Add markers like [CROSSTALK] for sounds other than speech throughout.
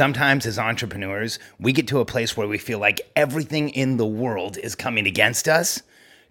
Sometimes, as entrepreneurs, we get to a place where we feel like everything in the world is coming against us.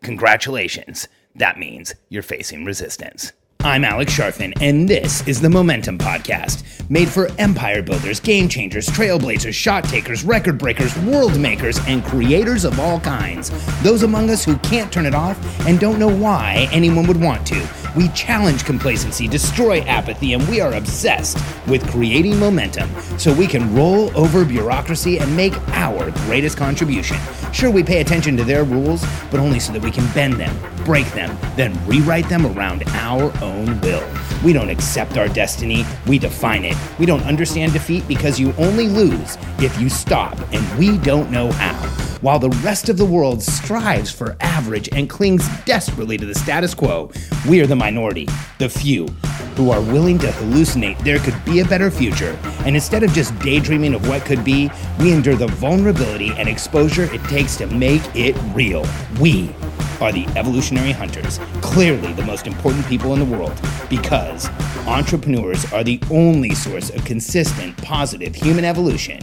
Congratulations. That means you're facing resistance. I'm Alex Charfen, and this is the Momentum Podcast, made for empire builders, game changers, trailblazers, shot takers, record breakers, world makers, and creators of all kinds. Those among us who can't turn it off and don't know why anyone would want to. We challenge complacency, destroy apathy, and we are obsessed with creating momentum so we can roll over bureaucracy and make our greatest contribution. Sure, we pay attention to their rules, but only so that we can bend them, break them, then rewrite them around our own will. We don't accept our destiny, we define it. We don't understand defeat because you only lose if you stop, and we don't know how. While the rest of the world strives for average and clings desperately to the status quo, we are the minority, the few, who are willing to hallucinate there could be a better future. And instead of just daydreaming of what could be, we endure the vulnerability and exposure it takes to make it real. We are the evolutionary hunters, clearly the most important people in the world, because entrepreneurs are the only source of consistent, positive human evolution,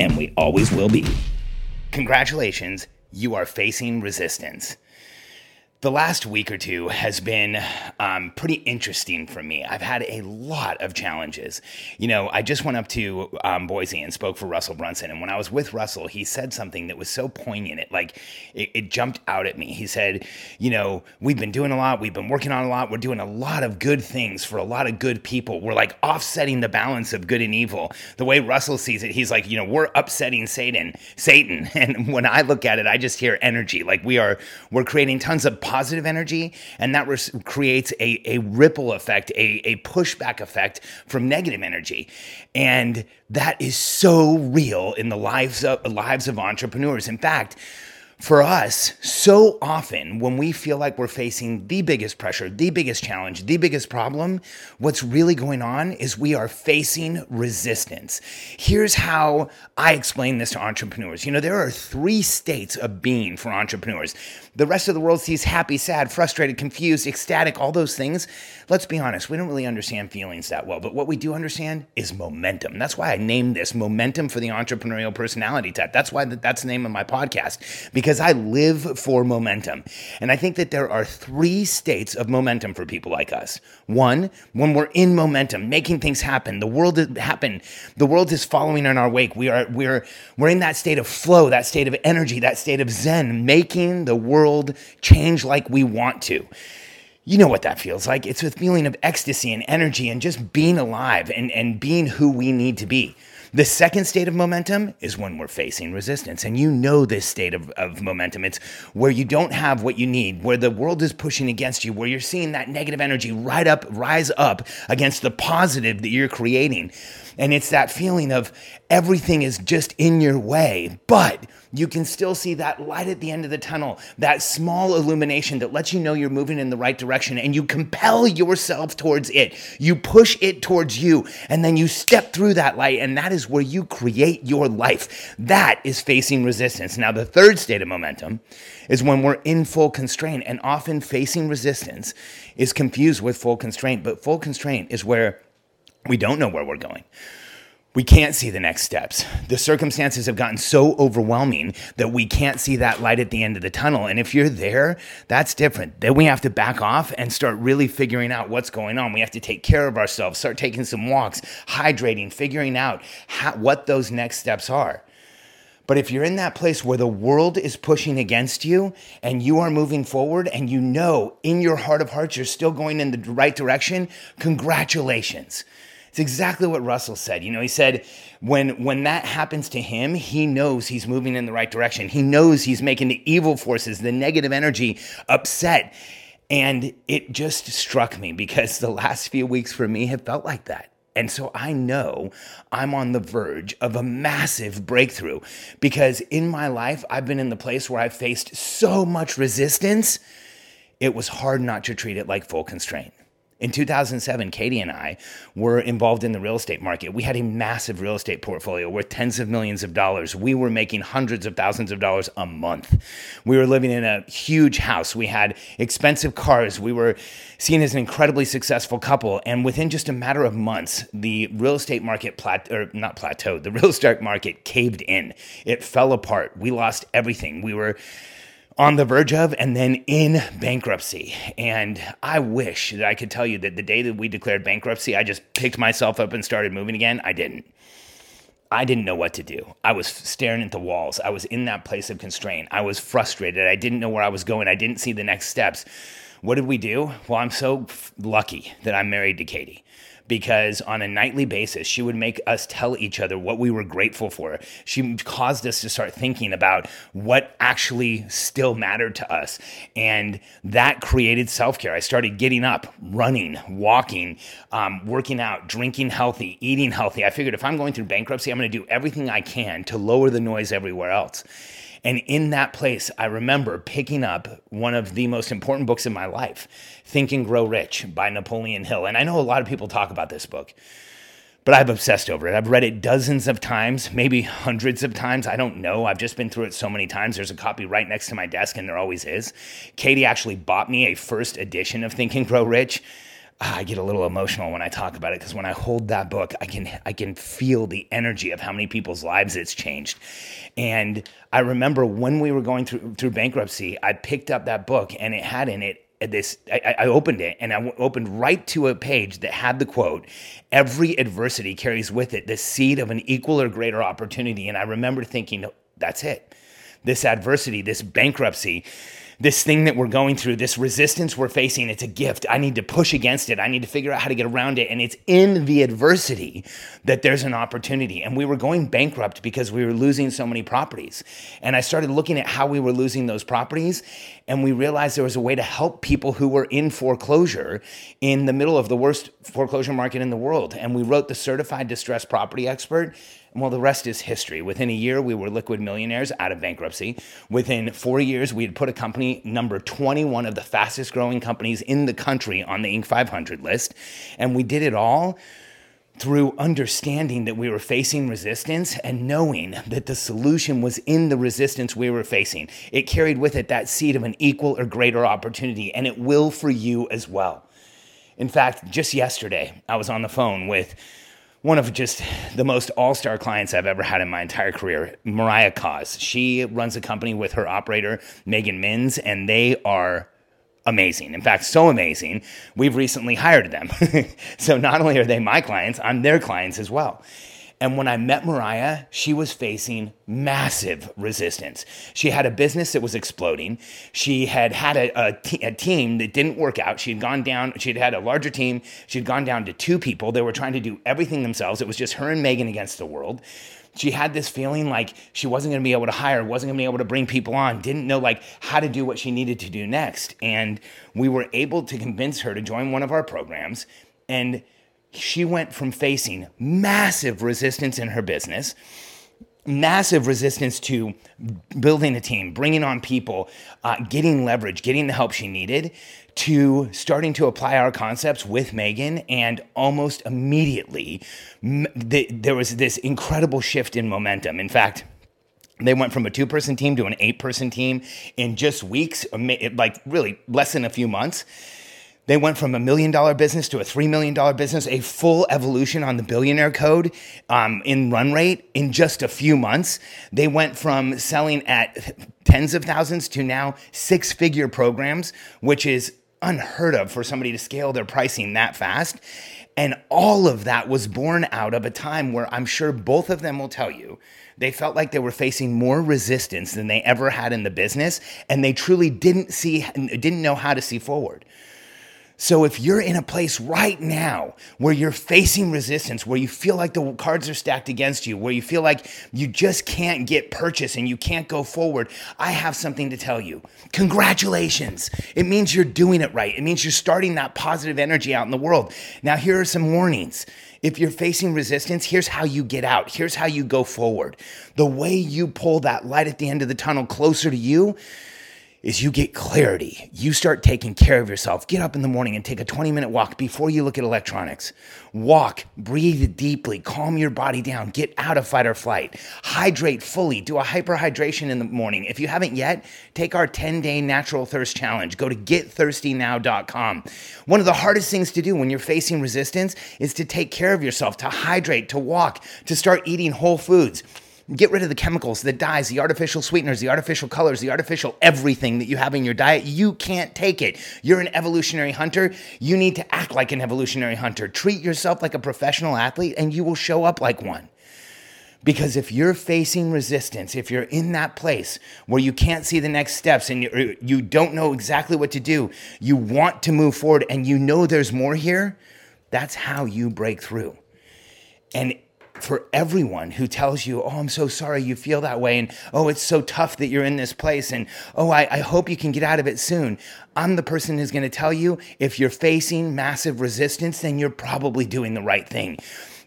and we always will be. Congratulations, you are facing resistance. The last week or two has been um, pretty interesting for me. I've had a lot of challenges. You know, I just went up to um, Boise and spoke for Russell Brunson. And when I was with Russell, he said something that was so poignant. It like, it, it jumped out at me. He said, You know, we've been doing a lot. We've been working on a lot. We're doing a lot of good things for a lot of good people. We're like offsetting the balance of good and evil. The way Russell sees it, he's like, You know, we're upsetting Satan, Satan. [LAUGHS] And when I look at it, I just hear energy. Like we are, we're creating tons of positive energy, and that creates a, a ripple effect, a, a pushback effect from negative energy. And that is so real in the lives of, lives of entrepreneurs. In fact, for us, so often when we feel like we're facing the biggest pressure, the biggest challenge, the biggest problem, what's really going on is we are facing resistance. Here's how I explain this to entrepreneurs. You know, there are three states of being for entrepreneurs. The rest of the world sees happy, sad, frustrated, confused, ecstatic, all those things. Let's be honest, we don't really understand feelings that well, but what we do understand is momentum. That's why I named this Momentum for the Entrepreneurial Personality Type. That's why that's the name of my podcast, because I live for momentum. And I think that there are three states of momentum for people like us. One, when we're in momentum, making things happen, the world is happen, the world is following in our wake. We are we're we're in that state of flow, that state of energy, that state of zen, making the world world change like we want to. You know what that feels like. It's a feeling of ecstasy and energy and just being alive and, and being who we need to be. The second state of momentum is when we're facing resistance. And you know this state of, of momentum. It's where you don't have what you need, where the world is pushing against you, where you're seeing that negative energy right up, rise up against the positive that you're creating. And it's that feeling of everything is just in your way, but you can still see that light at the end of the tunnel, that small illumination that lets you know you're moving in the right direction, and you compel yourself towards it. You push it towards you, and then you step through that light, and that is where you create your life. That is facing resistance. Now, the third state of momentum is when we're in full constraint, and often facing resistance is confused with full constraint, but full constraint is where we don't know where we're going. We can't see the next steps. The circumstances have gotten so overwhelming that we can't see that light at the end of the tunnel. And if you're there, that's different. Then we have to back off and start really figuring out what's going on. We have to take care of ourselves, start taking some walks, hydrating, figuring out how, what those next steps are. But if you're in that place where the world is pushing against you and you are moving forward and you know in your heart of hearts you're still going in the right direction, congratulations. It's exactly what Russell said. You know, he said when when that happens to him, he knows he's moving in the right direction. He knows he's making the evil forces, the negative energy upset. And it just struck me because [LAUGHS] the last few weeks for me have felt like that. And so I know I'm on the verge of a massive breakthrough because in my life, I've been in the place where I've faced so much resistance, it was hard not to treat it like full constraint. In 2007, Katie and I were involved in the real estate market. We had a massive real estate portfolio worth tens of millions of dollars. We were making hundreds of thousands of dollars a month. We were living in a huge house. We had expensive cars. We were seen as an incredibly successful couple. And within just a matter of months, the real estate market plat or not plateaued. The real estate market caved in. It fell apart. We lost everything. We were on the verge of and then in bankruptcy. And I wish that I could tell you that the day that we declared bankruptcy, I just picked myself up and started moving again. I didn't. I didn't know what to do. I was staring at the walls. I was in that place of constraint. I was frustrated. I didn't know where I was going. I didn't see the next steps. What did we do? Well, I'm so lucky that I'm married to Katie because on a nightly basis, she would make us tell each other what we were grateful for. She caused us to start thinking about what actually still mattered to us. And that created self care. I started getting up, running, walking, um, working out, drinking healthy, eating healthy. I figured if I'm going through bankruptcy, I'm going to do everything I can to lower the noise everywhere else. And in that place, I remember picking up one of the most important books in my life, Think and Grow Rich by Napoleon Hill. And I know a lot of people talk about this book, but I've obsessed over it. I've read it dozens of times, maybe hundreds of times. I don't know. I've just been through it so many times. There's a copy right next to my desk, and there always is. Katie actually bought me a first edition of Think and Grow Rich Ah, I get a little emotional when I talk about it because when I hold that book, I can I can feel the energy of how many people's lives it's changed. And I remember when we were going through through bankruptcy, I picked up that book and it had in it uh, this I, I, opened it and I opened right to a page that had the quote every adversity carries with it the seed of an equal or greater opportunity and i remember thinking that's it this adversity this bankruptcy this thing that we're going through, this resistance we're facing, it's a gift. I need to push against it. I need to figure out how to get around it. And it's in the adversity that there's an opportunity. And we were going bankrupt because we were losing so many properties. And I started looking at how we were losing those properties. And we realized there was a way to help people who were in foreclosure in the middle of the worst foreclosure market in the world. And we wrote the Certified Distressed Property Expert well, the rest is history. Within a year, we were liquid millionaires out of bankruptcy. Within four years, we had put a company number 21 of the fastest growing companies in the country on the Inc. 500 list. And we did it all through understanding that we were facing resistance and knowing that the solution was in the resistance we were facing. It carried with it that seed of an equal or greater opportunity, and it will for you as well. In fact, just yesterday, I was on the phone with one of just the most all-star clients I've ever had in my entire career, Mariah Coz. She runs a company with her operator, Megan Minns, and they are amazing. In fact, so amazing, we've recently hired them. [LAUGHS] so not only are they my clients, I'm their clients as well. And when I met Mariah, she was facing massive resistance. She had a business that was exploding. She had had a, a, t- a team that didn't work out. She had gone down, she'd had a larger team. She'd gone down to two people. They were trying to do everything themselves. It was just her and Megan against the world. She had this feeling like she wasn't going to be able to hire, wasn't going to be able to bring people on, didn't know like how to do what she needed to do next. And we were able to convince her to join one of our programs. And she went from facing massive resistance in her business, massive resistance to building a team, bringing on people, uh, getting leverage, getting the help she needed, to starting to apply our concepts with Megan. And almost immediately, the, there was this incredible shift in momentum. In fact, they went from a two person team to an eight person team in just weeks, like really less than a few months. They went from a million dollar business to a $3 million business, a full evolution on the billionaire code um, in run rate in just a few months. They went from selling at tens of thousands to now six figure programs, which is unheard of for somebody to scale their pricing that fast. And all of that was born out of a time where I'm sure both of them will tell you they felt like they were facing more resistance than they ever had in the business, and they truly didn't see, didn't know how to see forward. So if you're in a place right now where you're facing resistance, where you feel like the cards are stacked against you, where you feel like you just can't get purchase and you can't go forward, I have something to tell you. Congratulations. It means you're doing it right. It means you're starting that positive energy out in the world. Now, here are some warnings. If you're facing resistance, here's how you get out. Here's how you go forward. The way you pull that light at the end of the tunnel closer to you is you get clarity. You start taking care of yourself. Get up in the morning and take a 20 minute walk before you look at electronics. Walk, breathe deeply, calm your body down, get out of fight or flight. Hydrate fully, do a hyperhydration in the morning. If you haven't yet, take our 10 day natural thirst challenge. Go to getthirstynow.com. One of the hardest things to do when you're facing resistance is to take care of yourself, to hydrate, to walk, to start eating whole foods. Get rid of the chemicals, the dyes, the artificial sweeteners, the artificial colors, the artificial everything that you have in your diet. You can't take it. You're an evolutionary hunter. You need to act like an evolutionary hunter. Treat yourself like a professional athlete, and you will show up like one. Because if you're facing resistance, if you're in that place where you can't see the next steps and you, don't know exactly what to do, you want to move forward and you know there's more here, that's how you break through. And for everyone who tells you, Oh, I'm so sorry you feel that way. And oh, it's so tough that you're in this place. And oh, I, I hope you can get out of it soon. I'm the person who's going to tell you if you're facing massive resistance, then you're probably doing the right thing.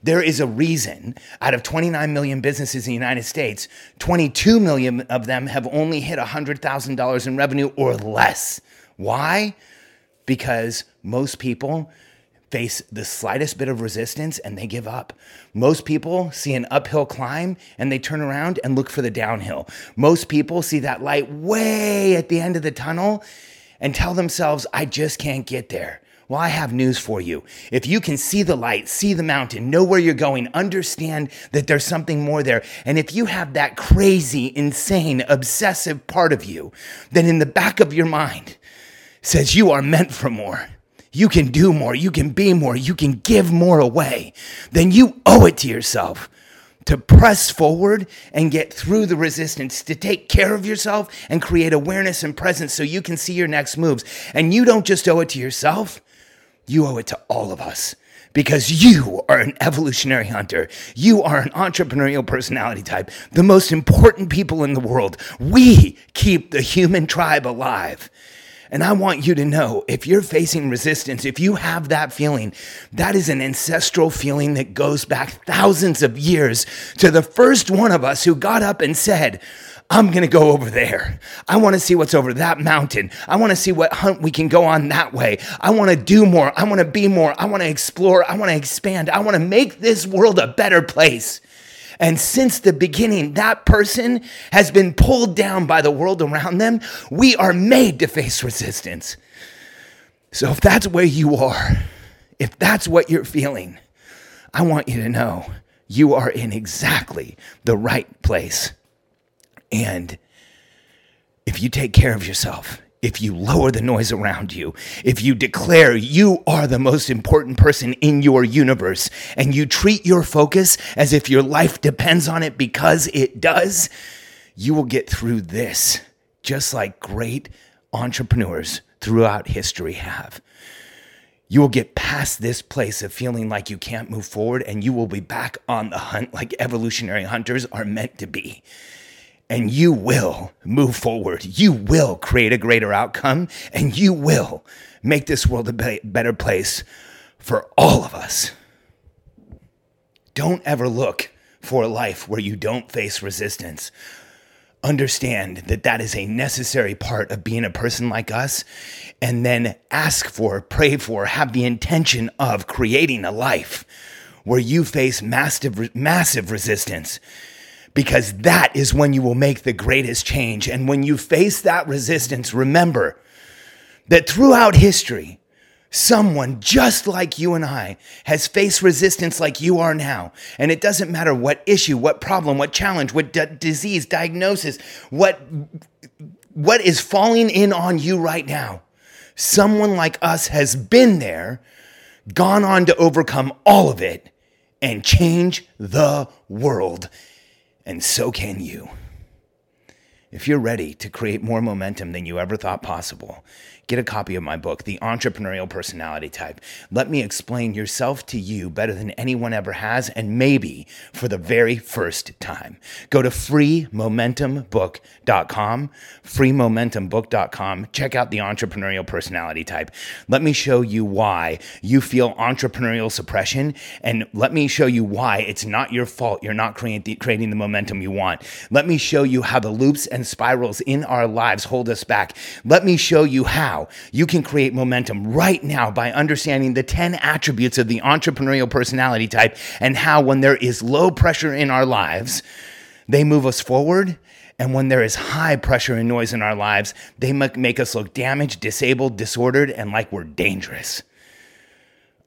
There is a reason out of 29 million businesses in the United States, 22 million of them have only hit $100,000 in revenue or less. Why? Because most people face the slightest bit of resistance and they give up. Most people see an uphill climb and they turn around and look for the downhill. Most people see that light way at the end of the tunnel and tell themselves, I just can't get there. Well, I have news for you. If you can see the light, see the mountain, know where you're going, understand that there's something more there, and if you have that crazy, insane, obsessive part of you, then in the back of your mind says you are meant for more you can do more, you can be more, you can give more away, then you owe it to yourself to press forward and get through the resistance, to take care of yourself and create awareness and presence so you can see your next moves. And you don't just owe it to yourself, you owe it to all of us because you are an evolutionary hunter. You are an entrepreneurial personality type, the most important people in the world. We keep the human tribe alive. And I want you to know if you're facing resistance, if you have that feeling, that is an ancestral feeling that goes back thousands of years to the first one of us who got up and said, I'm going to go over there. I want to see what's over that mountain. I want to see what hunt we can go on that way. I want to do more. I want to be more. I want to explore. I want to expand. I want to make this world a better place. And since the beginning, that person has been pulled down by the world around them. We are made to face resistance. So if that's where you are, if that's what you're feeling, I want you to know you are in exactly the right place. And if you take care of yourself, if you lower the noise around you, if you declare you are the most important person in your universe, and you treat your focus as if your life depends on it because it does, you will get through this just like great entrepreneurs throughout history have. You will get past this place of feeling like you can't move forward, and you will be back on the hunt like evolutionary hunters are meant to be and you will move forward. You will create a greater outcome and you will make this world a better place for all of us. Don't ever look for a life where you don't face resistance. Understand that that is a necessary part of being a person like us, and then ask for, pray for, have the intention of creating a life where you face massive, massive resistance because that is when you will make the greatest change. And when you face that resistance, remember that throughout history, someone just like you and I has faced resistance like you are now. And it doesn't matter what issue, what problem, what challenge, what d- disease, diagnosis, what, what is falling in on you right now. Someone like us has been there, gone on to overcome all of it, and change the world and so can you. If you're ready to create more momentum than you ever thought possible, get a copy of my book, The Entrepreneurial Personality Type. Let me explain yourself to you better than anyone ever has, and maybe for the very first time. Go to freemomentumbook.com, freemomentumbook.com. Check out The Entrepreneurial Personality Type. Let me show you why you feel entrepreneurial suppression, and let me show you why it's not your fault you're not creating the momentum you want. Let me show you how the loops and spirals in our lives hold us back. Let me show you how you can create momentum right now by understanding the 10 attributes of the entrepreneurial personality type and how, when there is low pressure in our lives, they move us forward. And when there is high pressure and noise in our lives, they make us look damaged, disabled, disordered, and like we're dangerous.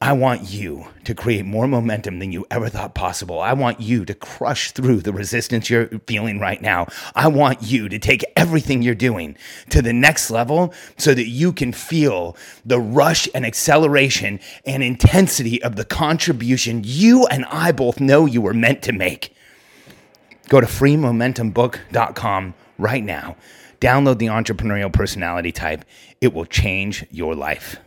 I want you to create more momentum than you ever thought possible. I want you to crush through the resistance you're feeling right now. I want you to take everything you're doing to the next level so that you can feel the rush and acceleration and intensity of the contribution you and I both know you were meant to make. Go to freemomentumbook.com right now. Download the entrepreneurial personality type. It will change your life.